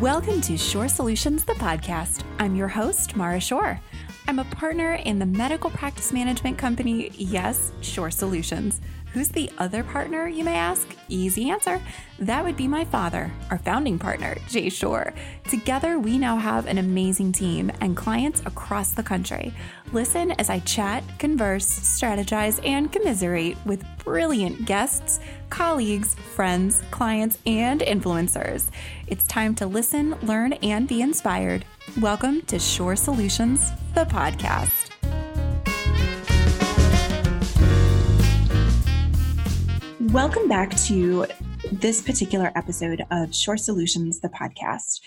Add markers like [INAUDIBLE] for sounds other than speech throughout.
Welcome to Shore Solutions, the podcast. I'm your host, Mara Shore. I'm a partner in the medical practice management company, yes, Shore Solutions. Who's the other partner, you may ask? Easy answer. That would be my father, our founding partner, Jay Shore. Together, we now have an amazing team and clients across the country. Listen as I chat, converse, strategize, and commiserate with brilliant guests, colleagues, friends, clients, and influencers. It's time to listen, learn, and be inspired. Welcome to Shore Solutions, the podcast. Welcome back to this particular episode of Shore Solutions, the podcast.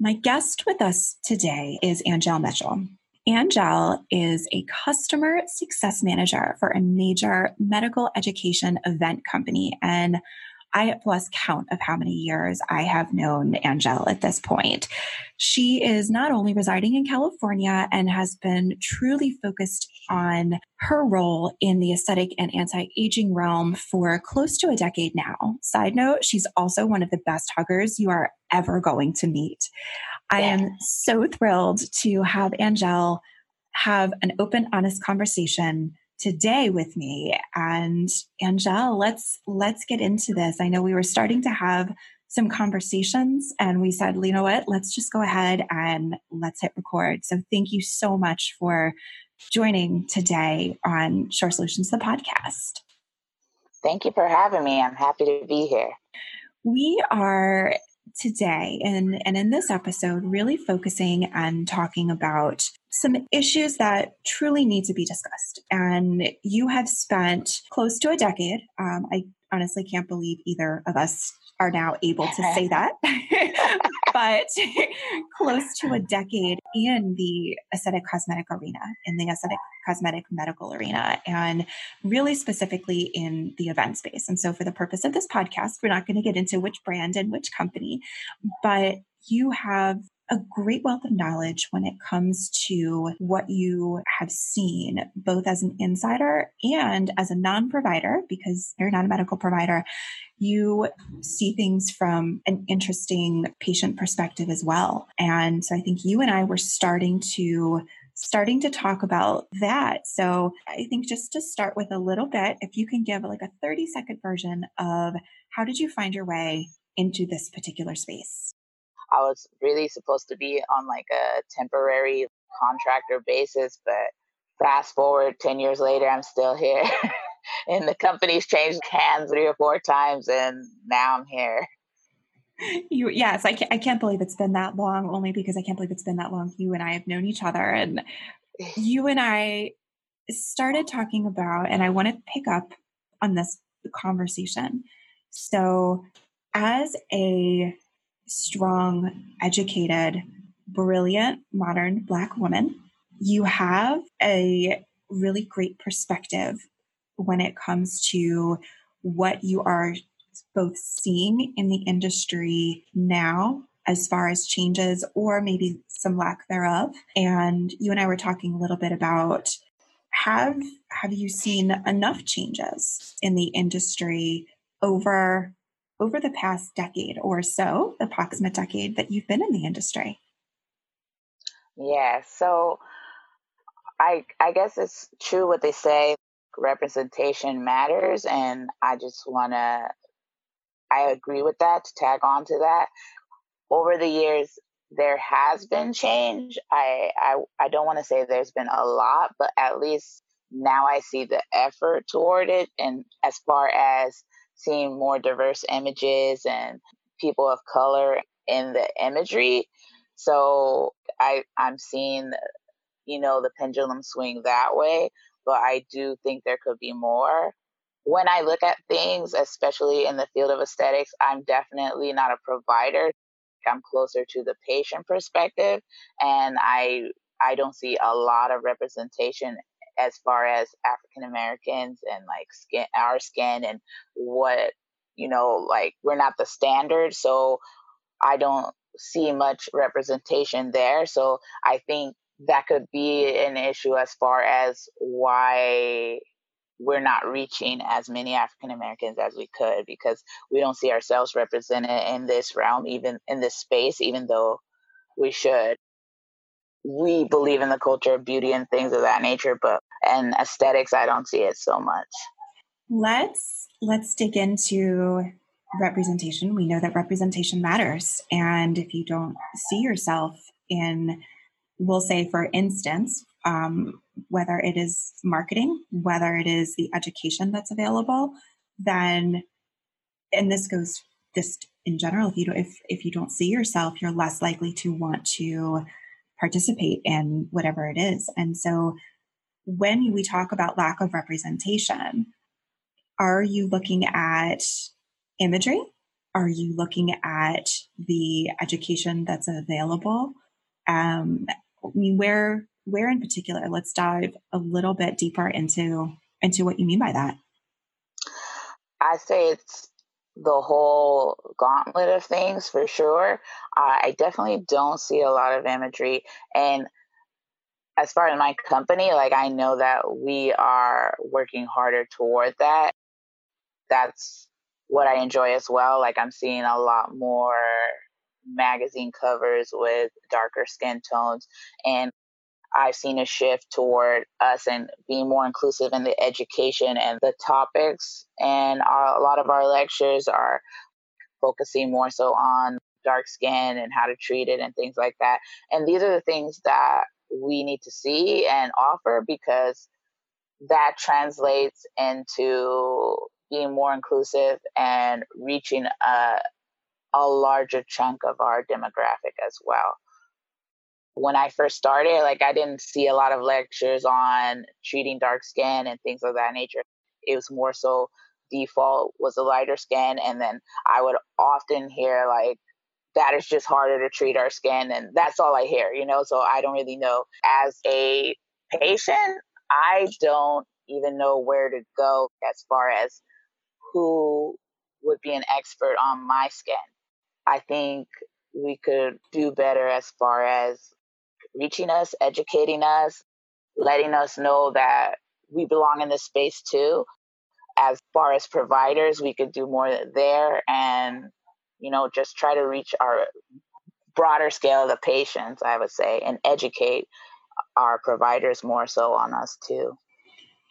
My guest with us today is Angel Mitchell. Angel is a customer success manager for a major medical education event company. And I have lost count of how many years I have known Angel at this point. She is not only residing in California and has been truly focused on her role in the aesthetic and anti aging realm for close to a decade now. Side note, she's also one of the best huggers you are ever going to meet. I am so thrilled to have Angel have an open, honest conversation today with me. And Angel, let's let's get into this. I know we were starting to have some conversations and we said, you know what, let's just go ahead and let's hit record. So thank you so much for joining today on Shore Solutions, the podcast. Thank you for having me. I'm happy to be here. We are today and, and in this episode really focusing and talking about some issues that truly need to be discussed. And you have spent close to a decade. Um, I honestly can't believe either of us are now able to say [LAUGHS] that, [LAUGHS] but [LAUGHS] close to a decade in the aesthetic cosmetic arena, in the aesthetic cosmetic medical arena, and really specifically in the event space. And so, for the purpose of this podcast, we're not going to get into which brand and which company, but you have a great wealth of knowledge when it comes to what you have seen, both as an insider and as a non provider, because you're not a medical provider. You see things from an interesting patient perspective as well. And so I think you and I were starting to starting to talk about that. So I think just to start with a little bit, if you can give like a 30 second version of how did you find your way into this particular space? I was really supposed to be on like a temporary contractor basis, but fast forward 10 years later, I'm still here. [LAUGHS] and the company's changed hands three or four times, and now I'm here. You, yes, I can't, I can't believe it's been that long, only because I can't believe it's been that long. You and I have known each other, and you and I started talking about, and I want to pick up on this conversation. So, as a strong, educated, brilliant, modern Black woman. You have a really great perspective when it comes to what you are both seeing in the industry now as far as changes or maybe some lack thereof and you and I were talking a little bit about have have you seen enough changes in the industry over over the past decade or so, the approximate decade that you've been in the industry? Yeah, so I I guess it's true what they say representation matters and I just want to I agree with that to tag on to that. Over the years there has been change. I I I don't want to say there's been a lot, but at least now I see the effort toward it and as far as seeing more diverse images and people of color in the imagery. So I I'm seeing you know the pendulum swing that way, but I do think there could be more. When I look at things, especially in the field of aesthetics, I'm definitely not a provider. I'm closer to the patient perspective and I I don't see a lot of representation as far as African Americans and like skin, our skin and what, you know, like we're not the standard. So I don't see much representation there. So I think that could be an issue as far as why we're not reaching as many African Americans as we could because we don't see ourselves represented in this realm, even in this space, even though we should. We believe in the culture of beauty and things of that nature, but and aesthetics, I don't see it so much. Let's let's dig into representation. We know that representation matters, and if you don't see yourself in, we'll say, for instance, um, whether it is marketing, whether it is the education that's available, then, and this goes just in general, if you don't, if, if you don't see yourself, you're less likely to want to participate in whatever it is. And so when we talk about lack of representation, are you looking at imagery? Are you looking at the education that's available? Um, I mean, where where in particular? Let's dive a little bit deeper into into what you mean by that. I say it's the whole gauntlet of things for sure. Uh, I definitely don't see a lot of imagery. And as far as my company, like I know that we are working harder toward that. That's what I enjoy as well. Like I'm seeing a lot more magazine covers with darker skin tones and I've seen a shift toward us and being more inclusive in the education and the topics. And our, a lot of our lectures are focusing more so on dark skin and how to treat it and things like that. And these are the things that we need to see and offer because that translates into being more inclusive and reaching a, a larger chunk of our demographic as well when I first started, like I didn't see a lot of lectures on treating dark skin and things of that nature. It was more so default was a lighter skin, and then I would often hear like that is just harder to treat our skin, and that's all I hear, you know. So I don't really know. As a patient, I don't even know where to go as far as who would be an expert on my skin. I think we could do better as far as reaching us, educating us, letting us know that we belong in this space too. As far as providers, we could do more there and, you know, just try to reach our broader scale of the patients, I would say, and educate our providers more so on us too.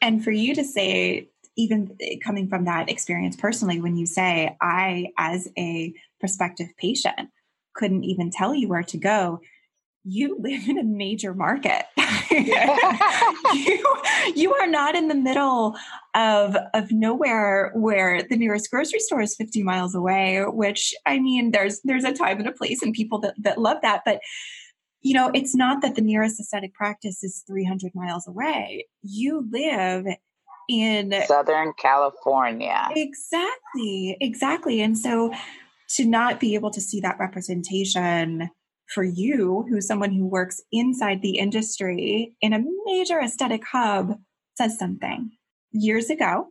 And for you to say, even coming from that experience personally, when you say, I, as a prospective patient, couldn't even tell you where to go, you live in a major market. [LAUGHS] [LAUGHS] you, you are not in the middle of of nowhere where the nearest grocery store is 50 miles away, which I mean there's there's a time and a place and people that, that love that. But you know, it's not that the nearest aesthetic practice is 300 miles away. You live in Southern California. Exactly. Exactly. And so to not be able to see that representation for you, who's someone who works inside the industry in a major aesthetic hub, says something. Years ago,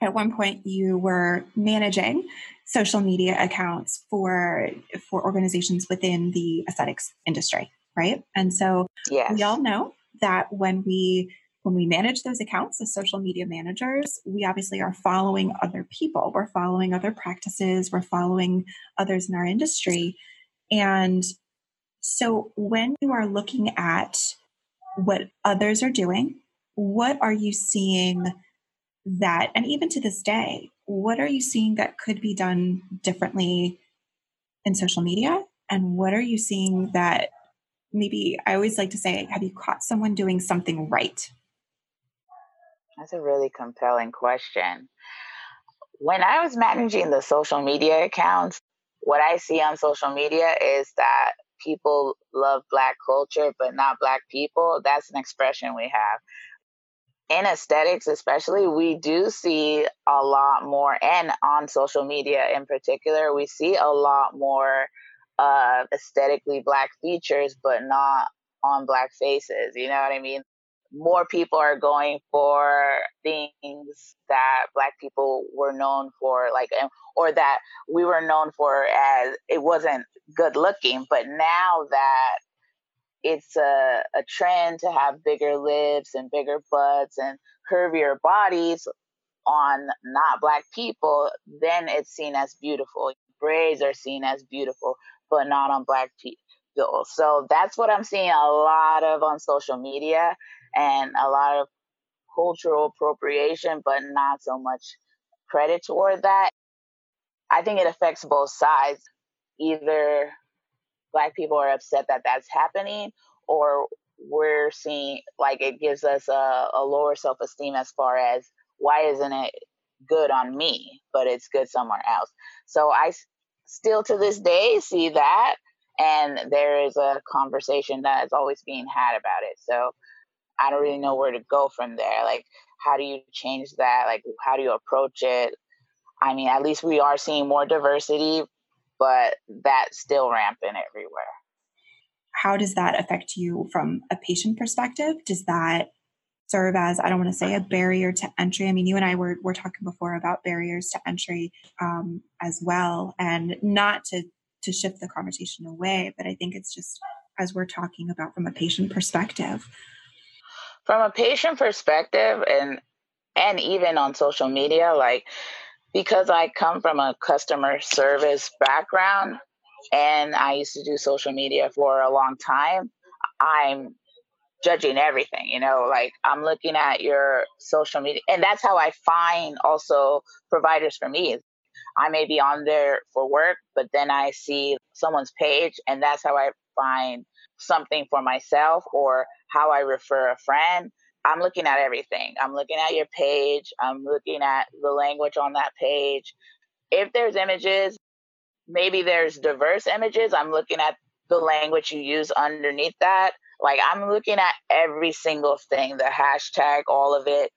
at one point, you were managing social media accounts for for organizations within the aesthetics industry, right? And so yes. we all know that when we when we manage those accounts as social media managers, we obviously are following other people. We're following other practices. We're following others in our industry. And so when you are looking at what others are doing, what are you seeing that, and even to this day, what are you seeing that could be done differently in social media? And what are you seeing that maybe I always like to say, have you caught someone doing something right? That's a really compelling question. When I was managing the social media accounts, what I see on social media is that people love black culture but not black people that's an expression we have. In aesthetics especially we do see a lot more and on social media in particular we see a lot more aesthetically black features but not on black faces you know what i mean more people are going for things that black people were known for like or that we were known for as it wasn't good looking but now that it's a, a trend to have bigger lips and bigger butts and curvier bodies on not black people, then it's seen as beautiful. Braids are seen as beautiful, but not on black people. So that's what I'm seeing a lot of on social media and a lot of cultural appropriation, but not so much credit toward that. I think it affects both sides. Either black people are upset that that's happening, or we're seeing like it gives us a, a lower self esteem as far as why isn't it good on me, but it's good somewhere else. So I still to this day see that, and there is a conversation that is always being had about it. So I don't really know where to go from there. Like, how do you change that? Like, how do you approach it? I mean, at least we are seeing more diversity, but that's still rampant everywhere. How does that affect you from a patient perspective? Does that serve as I don't want to say a barrier to entry. I mean, you and I were were talking before about barriers to entry um, as well, and not to to shift the conversation away, but I think it's just as we're talking about from a patient perspective. From a patient perspective, and and even on social media, like because I come from a customer service background and I used to do social media for a long time, I'm judging everything you know like i'm looking at your social media and that's how i find also providers for me. I may be on there for work but then i see someone's page and that's how i find something for myself or how i refer a friend i'm looking at everything i'm looking at your page i'm looking at the language on that page if there's images maybe there's diverse images i'm looking at the language you use underneath that like I'm looking at every single thing, the hashtag, all of it.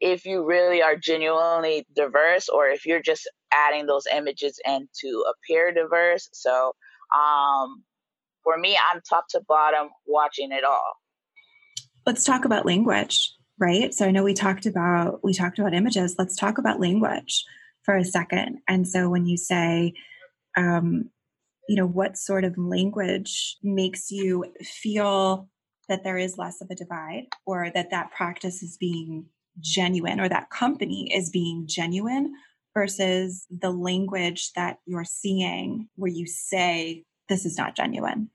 If you really are genuinely diverse, or if you're just adding those images in to appear diverse. So um, for me, I'm top to bottom watching it all. Let's talk about language, right? So I know we talked about we talked about images. Let's talk about language for a second. And so when you say um, you know what sort of language makes you feel that there is less of a divide or that that practice is being genuine or that company is being genuine versus the language that you're seeing where you say this is not genuine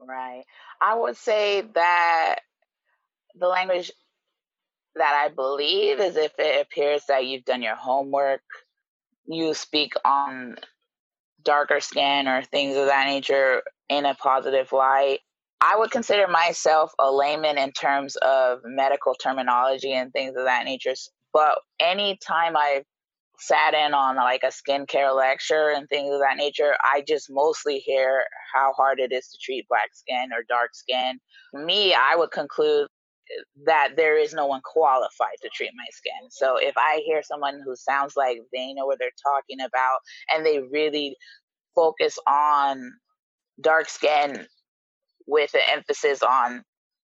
right i would say that the language that i believe is if it appears that you've done your homework you speak on darker skin or things of that nature in a positive light. I would consider myself a layman in terms of medical terminology and things of that nature. But anytime I've sat in on like a skincare lecture and things of that nature, I just mostly hear how hard it is to treat black skin or dark skin. Me, I would conclude eh, that there is no one qualified to treat my skin. So if I hear someone who sounds like they know what they're talking about and they really focus on dark skin with an emphasis on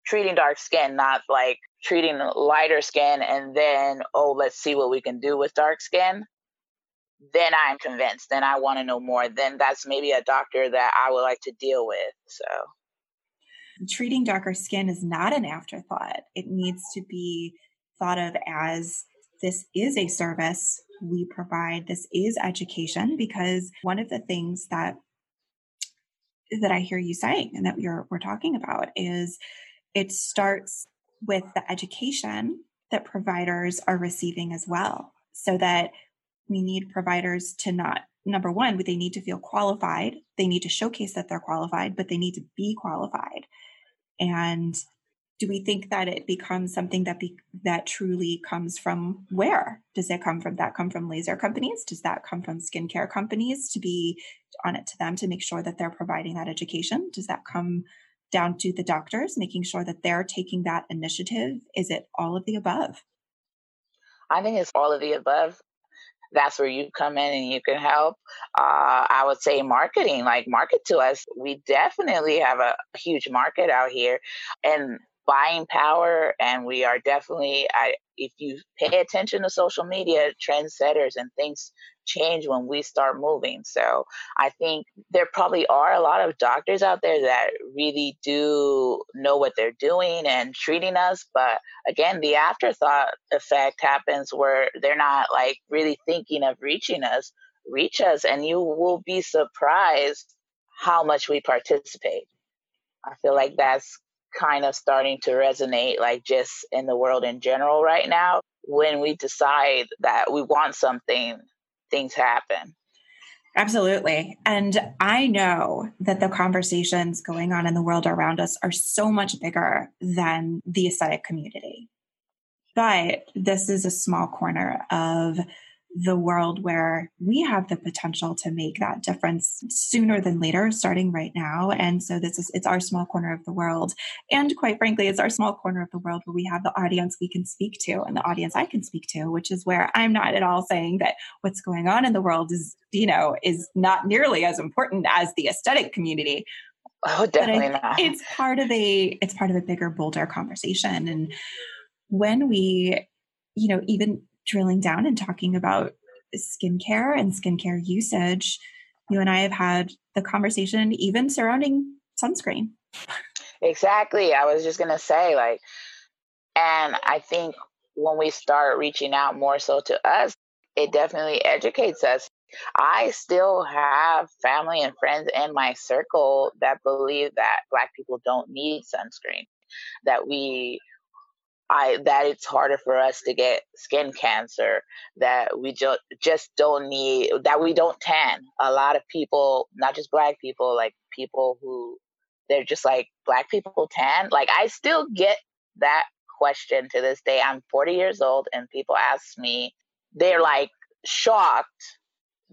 treating dark skin, not like treating lighter skin and then, oh, let's see what we can do with dark skin, then I'm convinced. Then I want to know more. Then that's maybe a doctor that I would like to deal with. So treating darker skin is not an afterthought. It needs to be thought of as this is a service we provide. This is education because one of the things that that I hear you saying and that we're we're talking about is it starts with the education that providers are receiving as well. So that we need providers to not number one, they need to feel qualified. They need to showcase that they're qualified, but they need to be qualified. And do we think that it becomes something that be, that truly comes from where does that come from that come from laser companies does that come from skincare companies to be on it to them to make sure that they're providing that education does that come down to the doctors making sure that they're taking that initiative is it all of the above i think it's all of the above that's where you come in and you can help. Uh, I would say marketing, like market to us. We definitely have a huge market out here. And buying power and we are definitely I, if you pay attention to social media trendsetters and things change when we start moving. So i think there probably are a lot of doctors out there that really do know what they're doing and treating us but again the afterthought effect happens where they're not like really thinking of reaching us reach us and you will be surprised how much we participate. I feel like that's kind of starting to resonate like just in the world in general right now when we decide that we want something things happen Absolutely. And I know that the conversations going on in the world around us are so much bigger than the aesthetic community. But this is a small corner of the world where we have the potential to make that difference sooner than later starting right now. And so this is it's our small corner of the world. And quite frankly it's our small corner of the world where we have the audience we can speak to and the audience I can speak to which is where I'm not at all saying that what's going on in the world is you know is not nearly as important as the aesthetic community. Oh definitely not. it's part of a it's part of a bigger bolder conversation. And when we you know even drilling down and talking about skincare and skincare usage, you and I have had the conversation even surrounding sunscreen. Exactly. I was just going to say, like, and I think when we start reaching out more so to us, it definitely educates us. I still have family and friends in my circle that believe that Black people don't need sunscreen, that we I that it's harder for us to get skin cancer, that we just just don't need that we don't tan. A lot of people, not just black people, like people who they're just like black people tan. Like I still get that question to this day. I'm 40 years old and people ask me, they're like shocked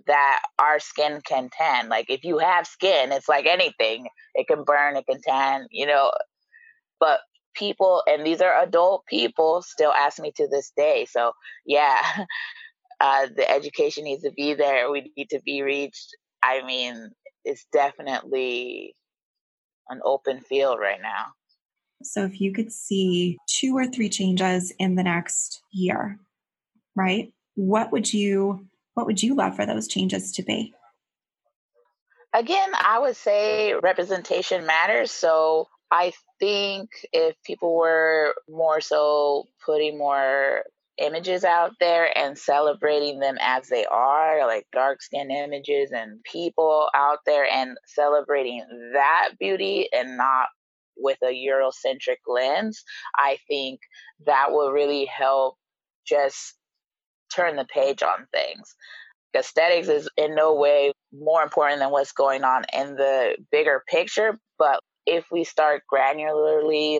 that our skin can tan. Like if you have skin, it's like anything. It can burn, it can tan, you know. But people, and these are adult people, still ask me to this day. So, yeah, [LAUGHS] uh, the education needs to be there. We need to be reached. I mean, it's definitely an open field right now. So, if you could see two or three changes in the next year, right? What would you what would you love for those changes to be? Again, I would say representation matters. So I think if people were more so putting more images out there and celebrating them as they are, like dark skin images and people out there and celebrating that beauty and not with a Eurocentric lens, I think that will really help just turn the page on things. Aesthetics is in no way more important than what's going on in the bigger picture, but if we start granularly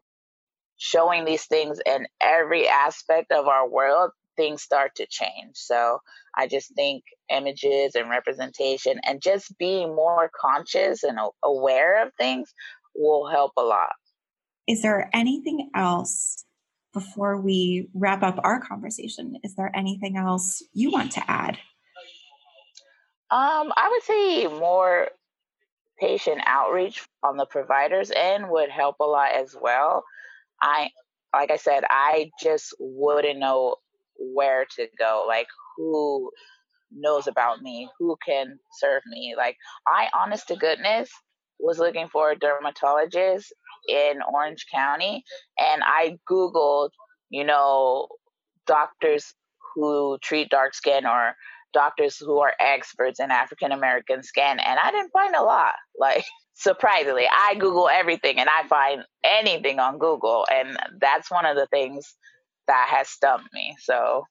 showing these things in every aspect of our world, things start to change. So I just think images and representation and just being more conscious and aware of things will help a lot. Is there anything else before we wrap up our conversation? Is there anything else you want to add? Um, I would say more patient outreach on the providers end would help a lot as well. I like I said, I just wouldn't know where to go, like who knows about me, who can serve me. Like I honest to goodness was looking for a dermatologist in Orange County and I googled, you know, doctors who treat dark skin or doctors who are experts in African American skin, and I didn't find a lot. Like, [LAUGHS] surprisingly, I Google everything and I find anything on Google, and that's one of the things that has stumped me. So,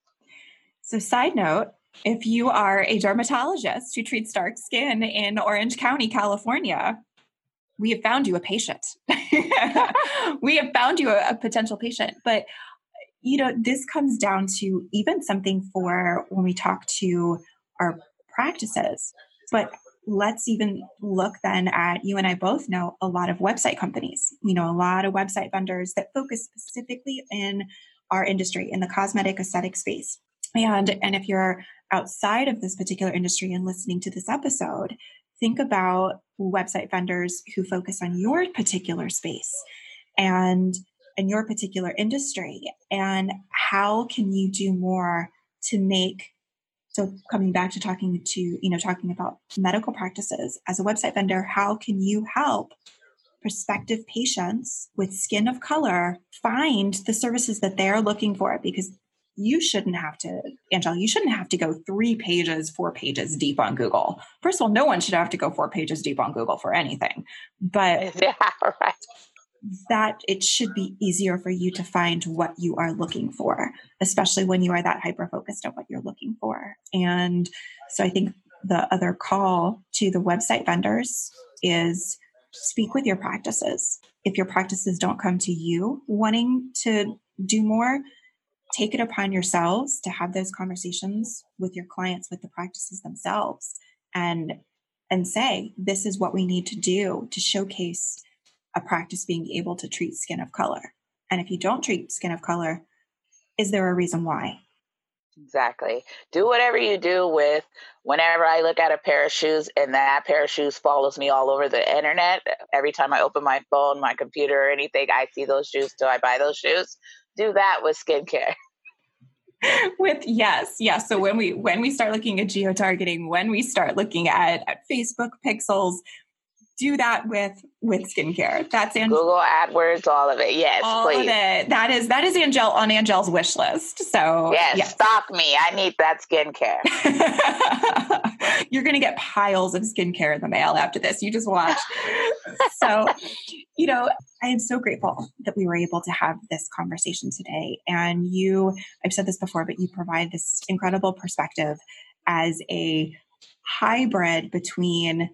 so side note. If you are a dermatologist who treats dark skin in Orange County, California, we have found you a patient. [LAUGHS] we have found you a, a potential patient. But you know, this comes down to even something for when we talk to our practices. But let's even look then at you and I both know a lot of website companies, you know, a lot of website vendors that focus specifically in our industry, in the cosmetic aesthetic space. And, and if you're outside of this particular industry and listening to this episode, think about website vendors who focus on your particular space and in your particular industry and how can you do more to make so coming back to talking to you know talking about medical practices as a website vendor how can you help prospective patients with skin of color find the services that they're looking for because you shouldn't have to, Angela, you shouldn't have to go three pages, four pages deep on Google. First of all, no one should have to go four pages deep on Google for anything. But [LAUGHS] yeah, right. That it should be easier for you to find what you are looking for, especially when you are that hyper focused on what you're looking for. And so I think the other call to the website vendors is speak with your practices. If your practices don't come to you wanting to do more, take it upon yourselves to have those conversations with your clients, with the practices themselves, and and say, this is what we need to do to showcase a practice being able to treat skin of color. And if you don't treat skin of color, is there a reason why? Exactly. Do whatever you do with whenever I look at a pair of shoes and that pair of shoes follows me all over the internet. Every time I open my phone, my computer, or anything, I see those shoes. Do I buy those shoes? Do that with skincare. [LAUGHS] with yes yes so when we when we start looking at geo targeting when we start looking at, at facebook pixels do that with with skincare. That's Angel. Google AdWords, all of it. Yes, all please. of it. That is that is Angel on Angel's wish list. So yes, yes. stalk me. I need that skincare. [LAUGHS] You're going to get piles of skincare in the mail after this. You just watch. [LAUGHS] so, you know, I am so grateful that we were able to have this conversation today. And you, I've said this before, but you provide this incredible perspective as a hybrid between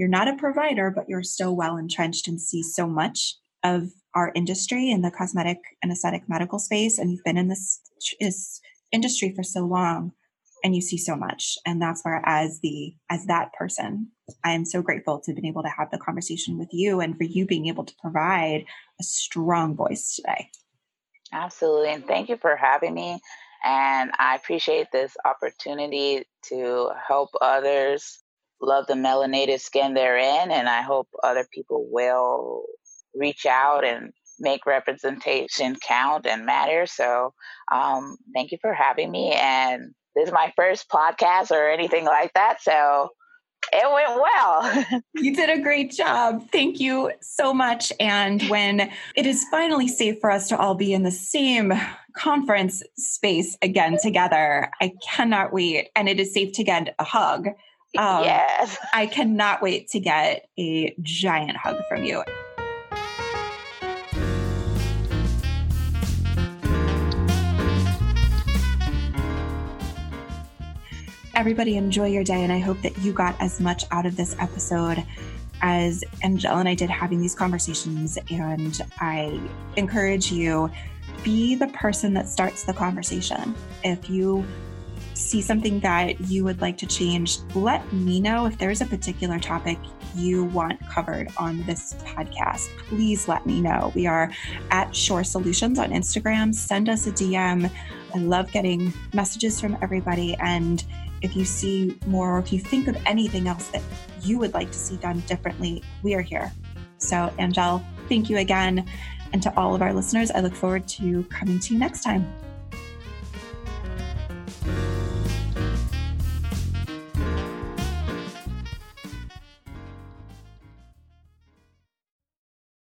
you're not a provider, but you're still well entrenched and see so much of our industry in the cosmetic and aesthetic medical space. And you've been in this, this industry for so long and you see so much. And that's where as the, as that person, I am so grateful to have been able to have the conversation with you and for you being able to provide a strong voice today. Absolutely. And thank you for having me. And I appreciate this opportunity to help others love the melanated skin they're in, and I hope other people will reach out and make representation count and matter. So, um, thank you for having me. And this is my first podcast or anything like that. So, it went well. [LAUGHS] you did a great job. Thank you so much. And when it is finally safe for us to all be in the same conference space again together, I cannot wait. And it is safe to get a hug um, yes. [LAUGHS] I cannot wait to get a giant hug from you. Everybody, enjoy your day. And I hope that you got as much out of this episode as Angel and I did having these conversations. And I encourage you be the person that starts the conversation. If you see something that you would like to change, let me know if there's a particular topic you want covered on this podcast. Please let me know. We are at Shore Solutions on Instagram. Send us a DM. I love getting messages from everybody. And if you see more, or if you think of anything else that you would like to see done differently, we are here. So, Angel, thank you again. And to all of our listeners, I look forward to coming to you next time.